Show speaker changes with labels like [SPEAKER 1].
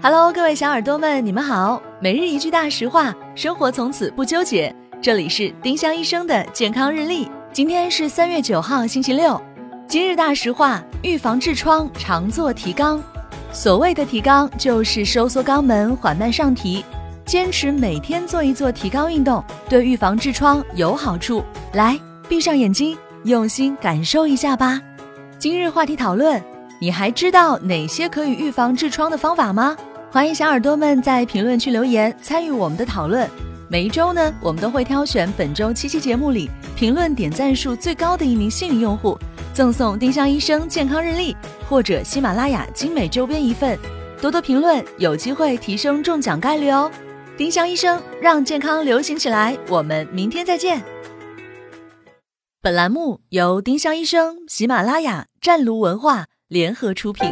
[SPEAKER 1] Hello，各位小耳朵们，你们好。每日一句大实话，生活从此不纠结。这里是丁香医生的健康日历。今天是三月九号，星期六。今日大实话：预防痔疮，常做提肛。所谓的提肛，就是收缩肛门，缓慢上提。坚持每天做一做提肛运动，对预防痔疮有好处。来，闭上眼睛，用心感受一下吧。今日话题讨论：你还知道哪些可以预防痔疮的方法吗？欢迎小耳朵们在评论区留言参与我们的讨论。每一周呢，我们都会挑选本周七期节目里评论点赞数最高的一名幸运用户，赠送丁香医生健康日历或者喜马拉雅精美周边一份。多多评论，有机会提升中奖概率哦！丁香医生让健康流行起来，我们明天再见。本栏目由丁香医生、喜马拉雅、湛庐文化联合出品。